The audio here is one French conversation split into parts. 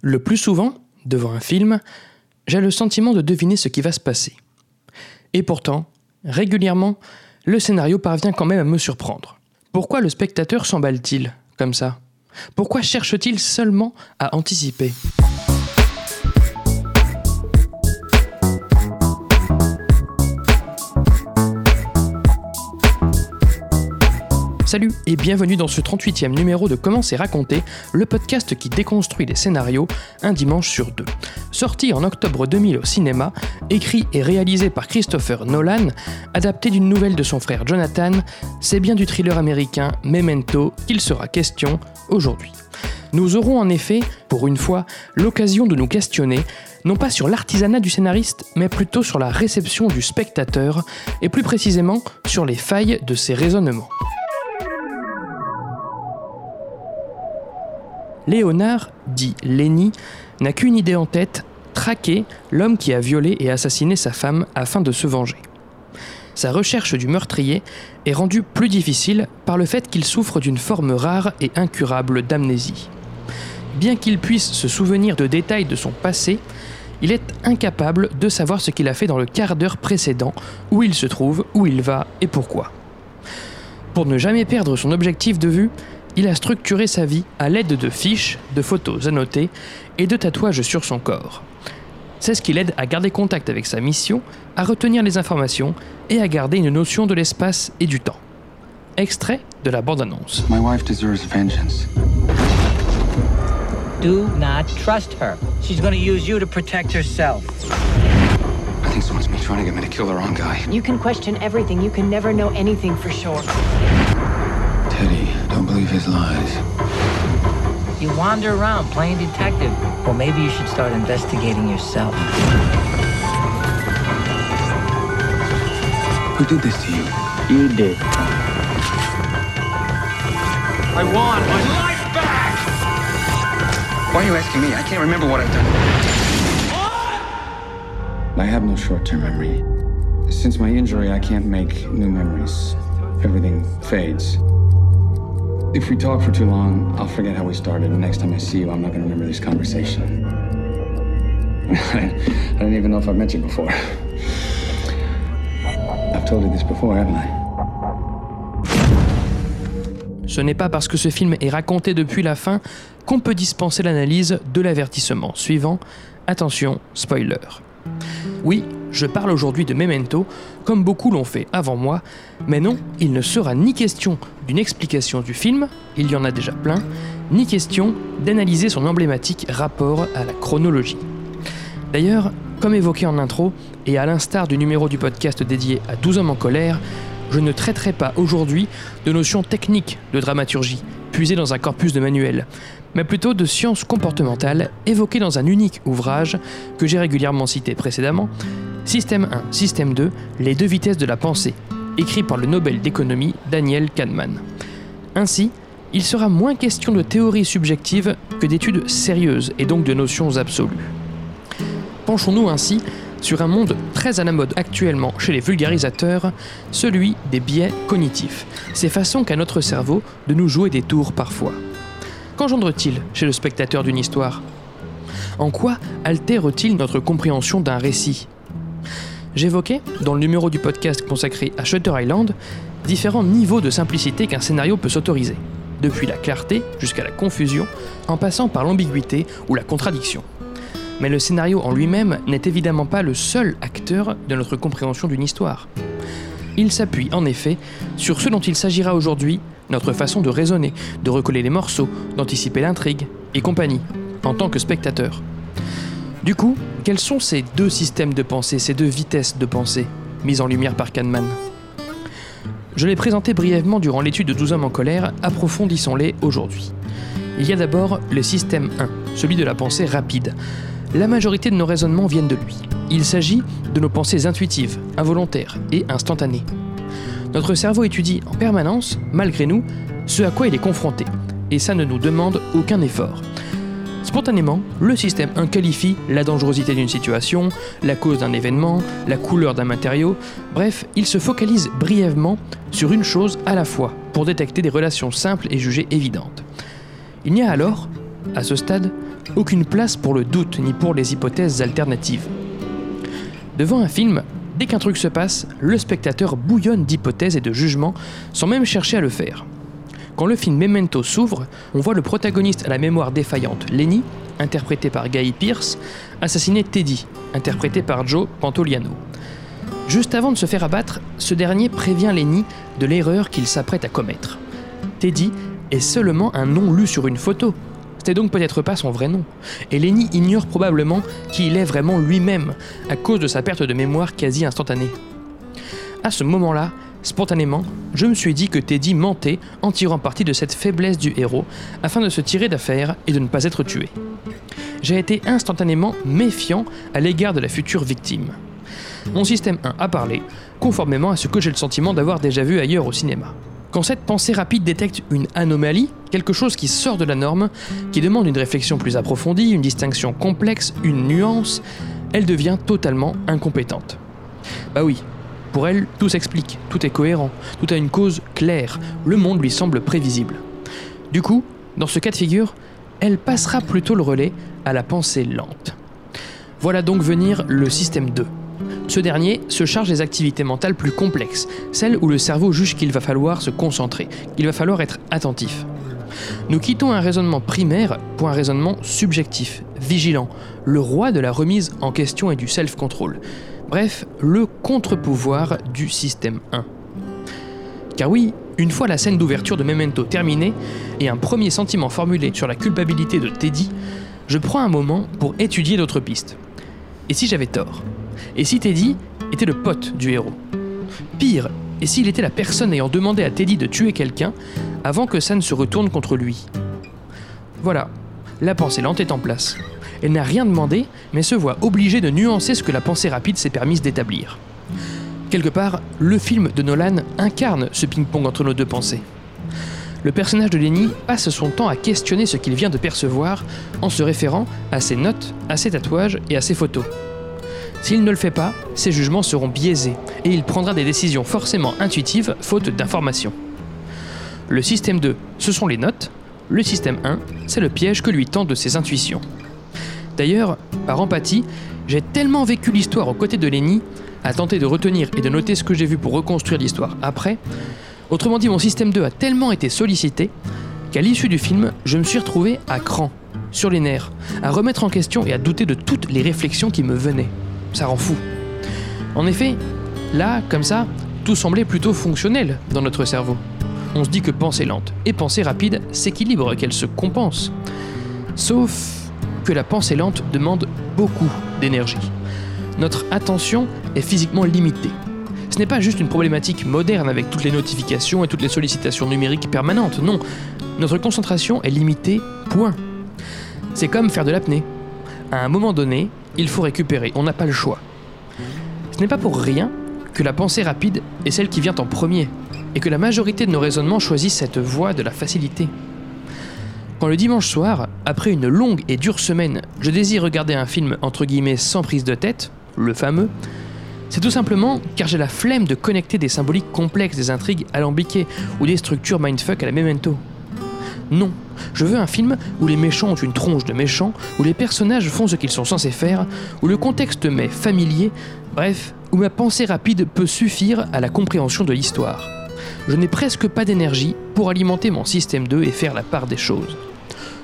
Le plus souvent, devant un film, j'ai le sentiment de deviner ce qui va se passer. Et pourtant, régulièrement, le scénario parvient quand même à me surprendre. Pourquoi le spectateur s'emballe-t-il comme ça? Pourquoi cherche-t-il seulement à anticiper? Salut et bienvenue dans ce 38e numéro de Comment c'est raconté, le podcast qui déconstruit les scénarios un dimanche sur deux. Sorti en octobre 2000 au cinéma, écrit et réalisé par Christopher Nolan, adapté d'une nouvelle de son frère Jonathan, c'est bien du thriller américain Memento qu'il sera question aujourd'hui. Nous aurons en effet, pour une fois, l'occasion de nous questionner non pas sur l'artisanat du scénariste, mais plutôt sur la réception du spectateur, et plus précisément sur les failles de ses raisonnements. Léonard, dit Lenny, n'a qu'une idée en tête, traquer l'homme qui a violé et assassiné sa femme afin de se venger. Sa recherche du meurtrier est rendue plus difficile par le fait qu'il souffre d'une forme rare et incurable d'amnésie. Bien qu'il puisse se souvenir de détails de son passé, il est incapable de savoir ce qu'il a fait dans le quart d'heure précédent, où il se trouve, où il va et pourquoi. Pour ne jamais perdre son objectif de vue, il a structuré sa vie à l'aide de fiches, de photos annotées et de tatouages sur son corps. C'est ce qui l'aide à garder contact avec sa mission, à retenir les informations et à garder une notion de l'espace et du temps. Extrait de la bande-annonce. My wife deserves vengeance. Do not trust her. She's going to use you to protect herself. I think someone's been trying to get me to kill the wrong guy. You can question everything. You can never know anything for sure. Teddy, don't believe his lies. You wander around playing detective. Well, maybe you should start investigating yourself. Who did this to you? You did. I want my life back! Why are you asking me? I can't remember what I've done. What? I have no short-term memory. Since my injury, I can't make new memories. Everything fades. If we talk for too long, I'll forget how we started. And next time I see you, I'm not going to remember this conversation. I don't even know if I've met you before. I've told you this before, haven't I? Ce n'est pas parce que ce film est raconté depuis la fin qu'on peut dispenser l'analyse de l'avertissement suivant. Attention, spoiler. Oui, je parle aujourd'hui de Memento, comme beaucoup l'ont fait avant moi, mais non, il ne sera ni question d'une explication du film, il y en a déjà plein, ni question d'analyser son emblématique rapport à la chronologie. D'ailleurs, comme évoqué en intro, et à l'instar du numéro du podcast dédié à 12 hommes en colère, je ne traiterai pas aujourd'hui de notions techniques de dramaturgie, puisées dans un corpus de manuels, mais plutôt de sciences comportementales évoquées dans un unique ouvrage que j'ai régulièrement cité précédemment, Système 1, Système 2, Les deux vitesses de la pensée, écrit par le Nobel d'économie Daniel Kahneman. Ainsi, il sera moins question de théories subjectives que d'études sérieuses et donc de notions absolues. Penchons-nous ainsi sur un monde très à la mode actuellement chez les vulgarisateurs, celui des biais cognitifs, ces façons qu'a notre cerveau de nous jouer des tours parfois. Qu'engendre-t-il chez le spectateur d'une histoire? En quoi altère-t-il notre compréhension d'un récit? J'évoquais, dans le numéro du podcast consacré à Shutter Island, différents niveaux de simplicité qu'un scénario peut s'autoriser, depuis la clarté jusqu'à la confusion, en passant par l'ambiguïté ou la contradiction. Mais le scénario en lui-même n'est évidemment pas le seul acteur de notre compréhension d'une histoire. Il s'appuie en effet sur ce dont il s'agira aujourd'hui, notre façon de raisonner, de recoller les morceaux, d'anticiper l'intrigue et compagnie, en tant que spectateur. Du coup, quels sont ces deux systèmes de pensée, ces deux vitesses de pensée, mises en lumière par Kahneman Je l'ai présenté brièvement durant l'étude de 12 hommes en colère, approfondissons-les aujourd'hui. Il y a d'abord le système 1, celui de la pensée rapide, la majorité de nos raisonnements viennent de lui. Il s'agit de nos pensées intuitives, involontaires et instantanées. Notre cerveau étudie en permanence, malgré nous, ce à quoi il est confronté, et ça ne nous demande aucun effort. Spontanément, le système 1 qualifie la dangerosité d'une situation, la cause d'un événement, la couleur d'un matériau, bref, il se focalise brièvement sur une chose à la fois pour détecter des relations simples et jugées évidentes. Il n'y a alors, à ce stade, aucune place pour le doute ni pour les hypothèses alternatives. Devant un film, dès qu'un truc se passe, le spectateur bouillonne d'hypothèses et de jugements sans même chercher à le faire. Quand le film Memento s'ouvre, on voit le protagoniste à la mémoire défaillante, Lenny, interprété par Guy Pierce, assassiner Teddy, interprété par Joe Pantoliano. Juste avant de se faire abattre, ce dernier prévient Lenny de l'erreur qu'il s'apprête à commettre. Teddy est seulement un nom lu sur une photo. C'était donc peut-être pas son vrai nom. Et Lenny ignore probablement qui il est vraiment lui-même, à cause de sa perte de mémoire quasi instantanée. À ce moment-là, spontanément, je me suis dit que Teddy mentait en tirant parti de cette faiblesse du héros afin de se tirer d'affaire et de ne pas être tué. J'ai été instantanément méfiant à l'égard de la future victime. Mon système 1 a parlé, conformément à ce que j'ai le sentiment d'avoir déjà vu ailleurs au cinéma. Quand cette pensée rapide détecte une anomalie, quelque chose qui sort de la norme, qui demande une réflexion plus approfondie, une distinction complexe, une nuance, elle devient totalement incompétente. Bah oui, pour elle, tout s'explique, tout est cohérent, tout a une cause claire, le monde lui semble prévisible. Du coup, dans ce cas de figure, elle passera plutôt le relais à la pensée lente. Voilà donc venir le système 2. Ce dernier se charge des activités mentales plus complexes, celles où le cerveau juge qu'il va falloir se concentrer, qu'il va falloir être attentif. Nous quittons un raisonnement primaire pour un raisonnement subjectif, vigilant, le roi de la remise en question et du self-control. Bref, le contre-pouvoir du système 1. Car oui, une fois la scène d'ouverture de Memento terminée et un premier sentiment formulé sur la culpabilité de Teddy, je prends un moment pour étudier d'autres pistes. Et si j'avais tort? Et si Teddy était le pote du héros? Pire, et s'il était la personne ayant demandé à Teddy de tuer quelqu'un avant que ça ne se retourne contre lui? Voilà, la pensée lente est en place. Elle n'a rien demandé, mais se voit obligée de nuancer ce que la pensée rapide s'est permise d'établir. Quelque part, le film de Nolan incarne ce ping-pong entre nos deux pensées. Le personnage de Lenny passe son temps à questionner ce qu'il vient de percevoir en se référant à ses notes, à ses tatouages et à ses photos. S'il ne le fait pas, ses jugements seront biaisés et il prendra des décisions forcément intuitives faute d'informations. Le système 2, ce sont les notes. Le système 1, c'est le piège que lui tendent ses intuitions. D'ailleurs, par empathie, j'ai tellement vécu l'histoire aux côtés de Lenny, à tenter de retenir et de noter ce que j'ai vu pour reconstruire l'histoire après. Autrement dit, mon système 2 a tellement été sollicité qu'à l'issue du film, je me suis retrouvé à cran, sur les nerfs, à remettre en question et à douter de toutes les réflexions qui me venaient. Ça rend fou. En effet, là, comme ça, tout semblait plutôt fonctionnel dans notre cerveau. On se dit que pensée lente et pensée rapide s'équilibrent, qu'elles se compensent. Sauf la pensée lente demande beaucoup d'énergie. Notre attention est physiquement limitée. Ce n'est pas juste une problématique moderne avec toutes les notifications et toutes les sollicitations numériques permanentes, non. Notre concentration est limitée, point. C'est comme faire de l'apnée. À un moment donné, il faut récupérer, on n'a pas le choix. Ce n'est pas pour rien que la pensée rapide est celle qui vient en premier, et que la majorité de nos raisonnements choisissent cette voie de la facilité. Quand le dimanche soir, après une longue et dure semaine, je désire regarder un film entre guillemets sans prise de tête, le fameux, c'est tout simplement car j'ai la flemme de connecter des symboliques complexes, des intrigues alambiquées ou des structures mindfuck à la memento. Non, je veux un film où les méchants ont une tronche de méchants, où les personnages font ce qu'ils sont censés faire, où le contexte m'est familier, bref, où ma pensée rapide peut suffire à la compréhension de l'histoire. Je n'ai presque pas d'énergie pour alimenter mon système 2 et faire la part des choses.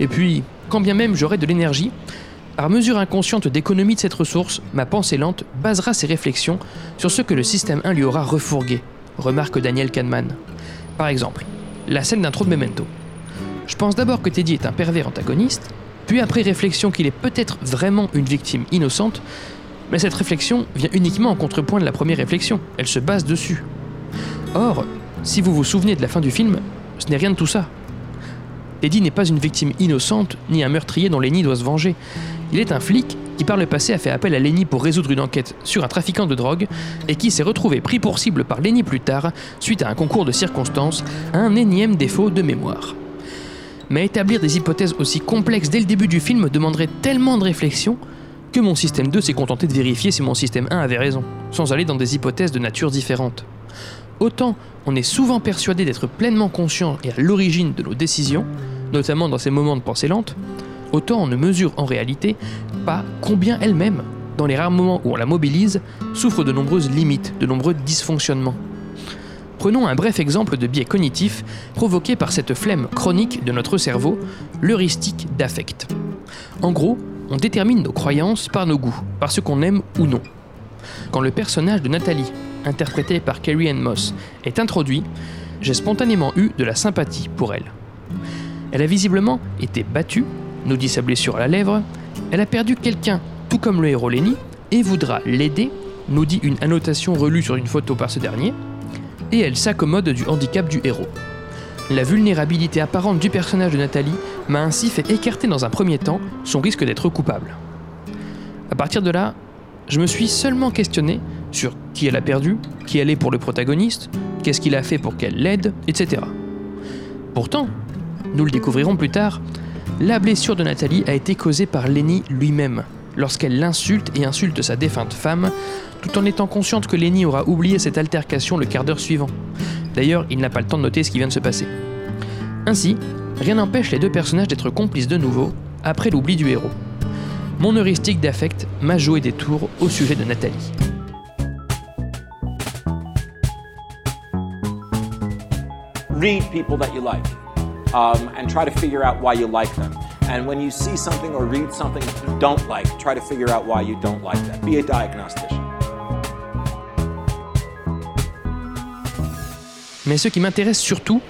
Et puis, quand bien même j'aurai de l'énergie, par mesure inconsciente d'économie de cette ressource, ma pensée lente basera ses réflexions sur ce que le système 1 lui aura refourgué, remarque Daniel Kahneman. Par exemple, la scène d'intro de Memento. Je pense d'abord que Teddy est un pervers antagoniste, puis après réflexion qu'il est peut-être vraiment une victime innocente, mais cette réflexion vient uniquement en contrepoint de la première réflexion, elle se base dessus. Or, si vous vous souvenez de la fin du film, ce n'est rien de tout ça. Eddie n'est pas une victime innocente, ni un meurtrier dont Lenny doit se venger. Il est un flic qui par le passé a fait appel à Lenny pour résoudre une enquête sur un trafiquant de drogue et qui s'est retrouvé pris pour cible par Lenny plus tard, suite à un concours de circonstances, un énième défaut de mémoire. Mais établir des hypothèses aussi complexes dès le début du film demanderait tellement de réflexion que mon système 2 s'est contenté de vérifier si mon système 1 avait raison, sans aller dans des hypothèses de nature différente. Autant on est souvent persuadé d'être pleinement conscient et à l'origine de nos décisions, notamment dans ces moments de pensée lente, autant on ne mesure en réalité pas combien elle-même, dans les rares moments où on la mobilise, souffre de nombreuses limites, de nombreux dysfonctionnements. Prenons un bref exemple de biais cognitif provoqué par cette flemme chronique de notre cerveau, l'heuristique d'affect. En gros, on détermine nos croyances par nos goûts, par ce qu'on aime ou non. Quand le personnage de Nathalie, interprété par Carrie Ann Moss, est introduit, j'ai spontanément eu de la sympathie pour elle. Elle a visiblement été battue, nous dit sa blessure à la lèvre, elle a perdu quelqu'un, tout comme le héros Lenny, et voudra l'aider, nous dit une annotation relue sur une photo par ce dernier, et elle s'accommode du handicap du héros. La vulnérabilité apparente du personnage de Nathalie m'a ainsi fait écarter dans un premier temps son risque d'être coupable. À partir de là, je me suis seulement questionné sur qui elle a perdu, qui elle est pour le protagoniste, qu'est-ce qu'il a fait pour qu'elle l'aide, etc. Pourtant, nous le découvrirons plus tard, la blessure de Nathalie a été causée par Lenny lui-même, lorsqu'elle l'insulte et insulte sa défunte femme, tout en étant consciente que Lenny aura oublié cette altercation le quart d'heure suivant. D'ailleurs, il n'a pas le temps de noter ce qui vient de se passer. Ainsi, rien n'empêche les deux personnages d'être complices de nouveau, après l'oubli du héros. Mon heuristique d'affect m'a joué des tours au sujet de Nathalie. Read people that you like um, and try to figure out why you like them. And when you see something or read something you don't like, try to figure out why you don't like that. Be a diagnostician. Mais ce qui m'intéresse surtout,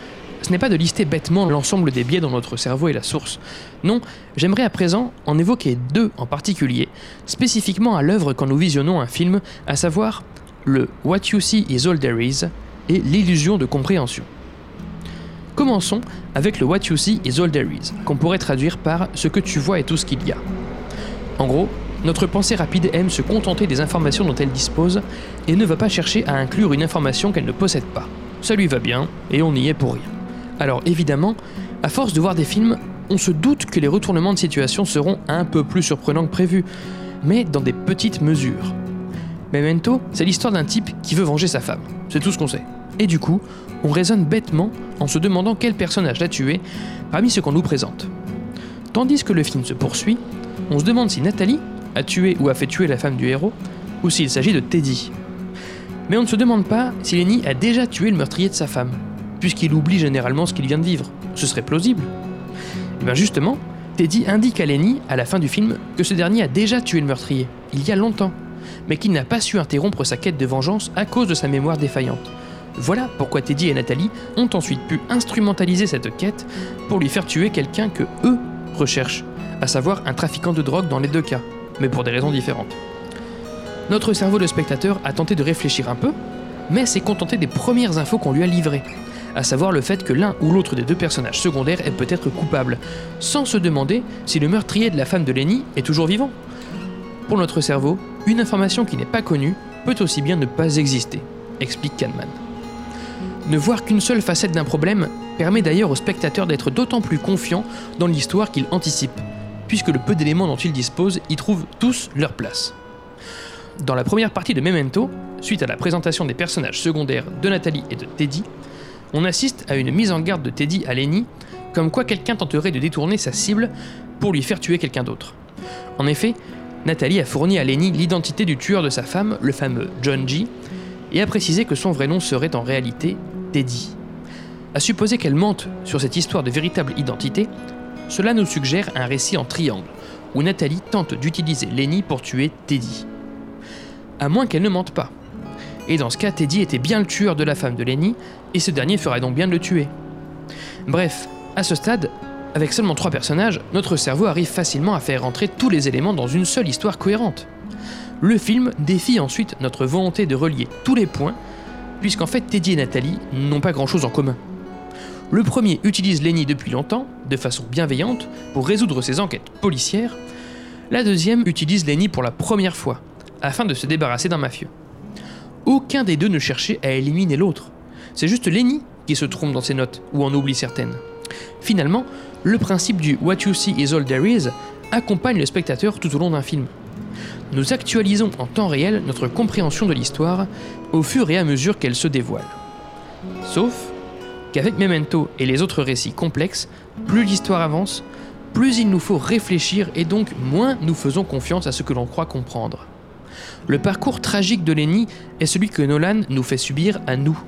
ce n'est pas de lister bêtement l'ensemble des biais dans notre cerveau et la source. Non, j'aimerais à présent en évoquer deux en particulier, spécifiquement à l'œuvre quand nous visionnons un film, à savoir le What You See Is All There Is et l'illusion de compréhension. Commençons avec le What You See Is All There Is, qu'on pourrait traduire par ce que tu vois est tout ce qu'il y a. En gros, notre pensée rapide aime se contenter des informations dont elle dispose et ne va pas chercher à inclure une information qu'elle ne possède pas. Ça lui va bien et on y est pour rien. Alors évidemment, à force de voir des films, on se doute que les retournements de situation seront un peu plus surprenants que prévu, mais dans des petites mesures. Memento, c'est l'histoire d'un type qui veut venger sa femme. C'est tout ce qu'on sait. Et du coup, on raisonne bêtement en se demandant quel personnage l'a tué parmi ceux qu'on nous présente. Tandis que le film se poursuit, on se demande si Nathalie a tué ou a fait tuer la femme du héros, ou s'il s'agit de Teddy. Mais on ne se demande pas si Lenny a déjà tué le meurtrier de sa femme, puisqu'il oublie généralement ce qu'il vient de vivre. Ce serait plausible. Et bien justement, Teddy indique à Lenny, à la fin du film, que ce dernier a déjà tué le meurtrier, il y a longtemps, mais qu'il n'a pas su interrompre sa quête de vengeance à cause de sa mémoire défaillante. Voilà pourquoi Teddy et Nathalie ont ensuite pu instrumentaliser cette quête pour lui faire tuer quelqu'un que eux recherchent, à savoir un trafiquant de drogue dans les deux cas, mais pour des raisons différentes. Notre cerveau de spectateur a tenté de réfléchir un peu, mais s'est contenté des premières infos qu'on lui a livrées, à savoir le fait que l'un ou l'autre des deux personnages secondaires est peut-être coupable, sans se demander si le meurtrier de la femme de Lenny est toujours vivant. Pour notre cerveau, une information qui n'est pas connue peut aussi bien ne pas exister, explique Kahneman. Ne voir qu'une seule facette d'un problème permet d'ailleurs au spectateur d'être d'autant plus confiant dans l'histoire qu'il anticipe, puisque le peu d'éléments dont il dispose y trouvent tous leur place. Dans la première partie de Memento, suite à la présentation des personnages secondaires de Nathalie et de Teddy, on assiste à une mise en garde de Teddy à Lenny, comme quoi quelqu'un tenterait de détourner sa cible pour lui faire tuer quelqu'un d'autre. En effet, Nathalie a fourni à Lenny l'identité du tueur de sa femme, le fameux John G, et a précisé que son vrai nom serait en réalité Teddy. À supposer qu'elle mente sur cette histoire de véritable identité, cela nous suggère un récit en triangle, où Nathalie tente d'utiliser Lenny pour tuer Teddy. À moins qu'elle ne mente pas. Et dans ce cas, Teddy était bien le tueur de la femme de Lenny, et ce dernier ferait donc bien de le tuer. Bref, à ce stade, avec seulement trois personnages, notre cerveau arrive facilement à faire rentrer tous les éléments dans une seule histoire cohérente. Le film défie ensuite notre volonté de relier tous les points, puisqu'en fait Teddy et Nathalie n'ont pas grand-chose en commun. Le premier utilise Lenny depuis longtemps, de façon bienveillante, pour résoudre ses enquêtes policières. La deuxième utilise Lenny pour la première fois, afin de se débarrasser d'un mafieux. Aucun des deux ne cherchait à éliminer l'autre. C'est juste Lenny qui se trompe dans ses notes ou en oublie certaines. Finalement, le principe du What you see is all there is accompagne le spectateur tout au long d'un film. Nous actualisons en temps réel notre compréhension de l'histoire au fur et à mesure qu'elle se dévoile. Sauf qu'avec Memento et les autres récits complexes, plus l'histoire avance, plus il nous faut réfléchir et donc moins nous faisons confiance à ce que l'on croit comprendre. Le parcours tragique de Lenny est celui que Nolan nous fait subir à nous.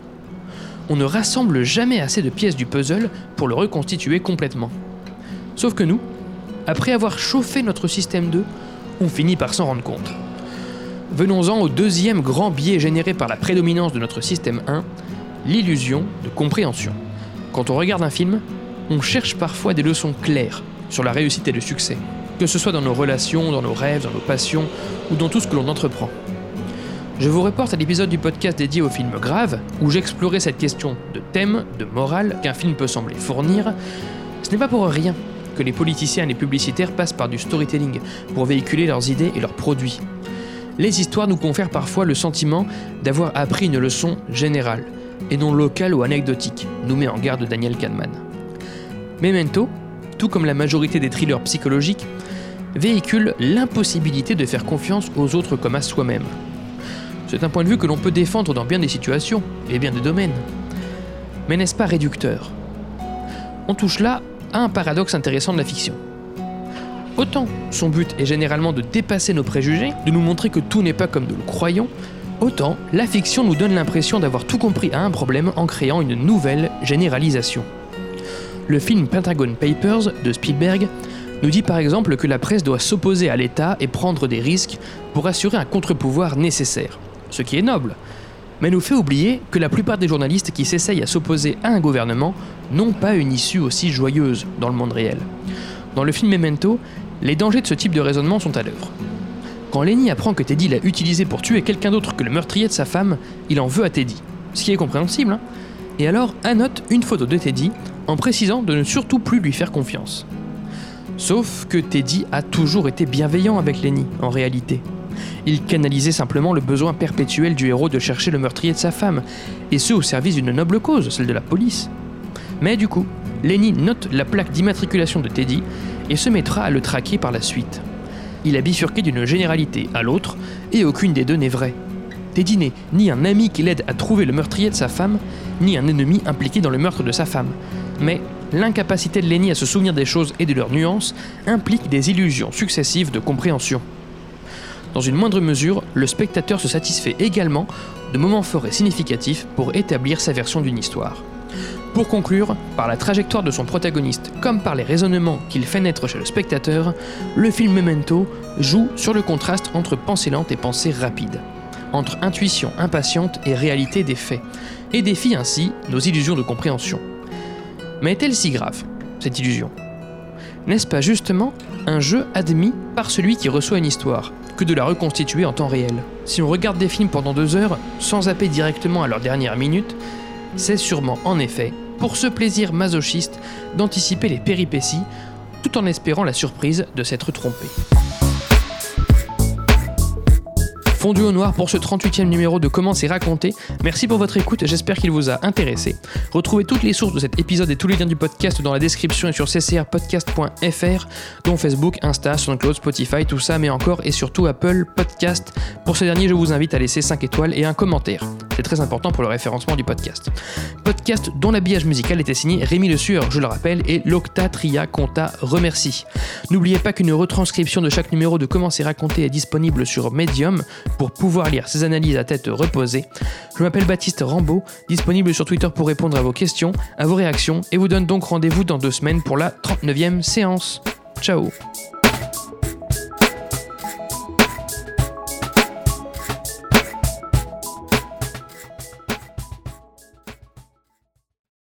On ne rassemble jamais assez de pièces du puzzle pour le reconstituer complètement. Sauf que nous, après avoir chauffé notre système 2, on finit par s'en rendre compte. Venons-en au deuxième grand biais généré par la prédominance de notre système 1, l'illusion de compréhension. Quand on regarde un film, on cherche parfois des leçons claires sur la réussite et le succès, que ce soit dans nos relations, dans nos rêves, dans nos passions ou dans tout ce que l'on entreprend. Je vous reporte à l'épisode du podcast dédié au film Grave, où j'explorais cette question de thème, de morale qu'un film peut sembler fournir. Ce n'est pas pour rien que les politiciens et les publicitaires passent par du storytelling pour véhiculer leurs idées et leurs produits. Les histoires nous confèrent parfois le sentiment d'avoir appris une leçon générale, et non locale ou anecdotique, nous met en garde Daniel Kahneman. Memento, tout comme la majorité des thrillers psychologiques, véhicule l'impossibilité de faire confiance aux autres comme à soi-même. C'est un point de vue que l'on peut défendre dans bien des situations et bien des domaines. Mais n'est-ce pas réducteur? On touche là à un paradoxe intéressant de la fiction. Autant son but est généralement de dépasser nos préjugés, de nous montrer que tout n'est pas comme nous le croyons, autant la fiction nous donne l'impression d'avoir tout compris à un problème en créant une nouvelle généralisation. Le film Pentagon Papers de Spielberg nous dit par exemple que la presse doit s'opposer à l'État et prendre des risques pour assurer un contre-pouvoir nécessaire, ce qui est noble, mais nous fait oublier que la plupart des journalistes qui s'essayent à s'opposer à un gouvernement n'ont pas une issue aussi joyeuse dans le monde réel. Dans le film Memento, les dangers de ce type de raisonnement sont à l'œuvre. Quand Lenny apprend que Teddy l'a utilisé pour tuer quelqu'un d'autre que le meurtrier de sa femme, il en veut à Teddy. Ce qui est compréhensible, hein Et alors annote une photo de Teddy en précisant de ne surtout plus lui faire confiance. Sauf que Teddy a toujours été bienveillant avec Lenny, en réalité. Il canalisait simplement le besoin perpétuel du héros de chercher le meurtrier de sa femme, et ce au service d'une noble cause, celle de la police. Mais du coup, Lenny note la plaque d'immatriculation de Teddy et se mettra à le traquer par la suite. Il a bifurqué d'une généralité à l'autre, et aucune des deux n'est vraie. Teddy n'est ni un ami qui l'aide à trouver le meurtrier de sa femme, ni un ennemi impliqué dans le meurtre de sa femme. Mais l'incapacité de Lenny à se souvenir des choses et de leurs nuances implique des illusions successives de compréhension. Dans une moindre mesure, le spectateur se satisfait également de moments forts et significatifs pour établir sa version d'une histoire. Pour conclure, par la trajectoire de son protagoniste comme par les raisonnements qu'il fait naître chez le spectateur, le film Memento joue sur le contraste entre pensée lente et pensée rapide, entre intuition impatiente et réalité des faits, et défie ainsi nos illusions de compréhension. Mais est-elle si grave, cette illusion? N'est-ce pas justement un jeu admis par celui qui reçoit une histoire, que de la reconstituer en temps réel? Si on regarde des films pendant deux heures, sans zapper directement à leur dernière minute, c'est sûrement en effet pour ce plaisir masochiste d'anticiper les péripéties tout en espérant la surprise de s'être trompé. Fondu au noir pour ce 38e numéro de Comment c'est raconté. Merci pour votre écoute, j'espère qu'il vous a intéressé. Retrouvez toutes les sources de cet épisode et tous les liens du podcast dans la description et sur ccrpodcast.fr, dont Facebook, Insta, SoundCloud, Spotify, tout ça, mais encore et surtout Apple Podcast. Pour ce dernier, je vous invite à laisser 5 étoiles et un commentaire. C'est très important pour le référencement du podcast. Podcast dont l'habillage musical était signé Rémi Le Sueur, je le rappelle, et l'Octa Tria Conta remercie. N'oubliez pas qu'une retranscription de chaque numéro de Comment c'est raconté est disponible sur Medium pour pouvoir lire ces analyses à tête reposée. Je m'appelle Baptiste Rambaud, disponible sur Twitter pour répondre à vos questions, à vos réactions, et vous donne donc rendez-vous dans deux semaines pour la 39e séance. Ciao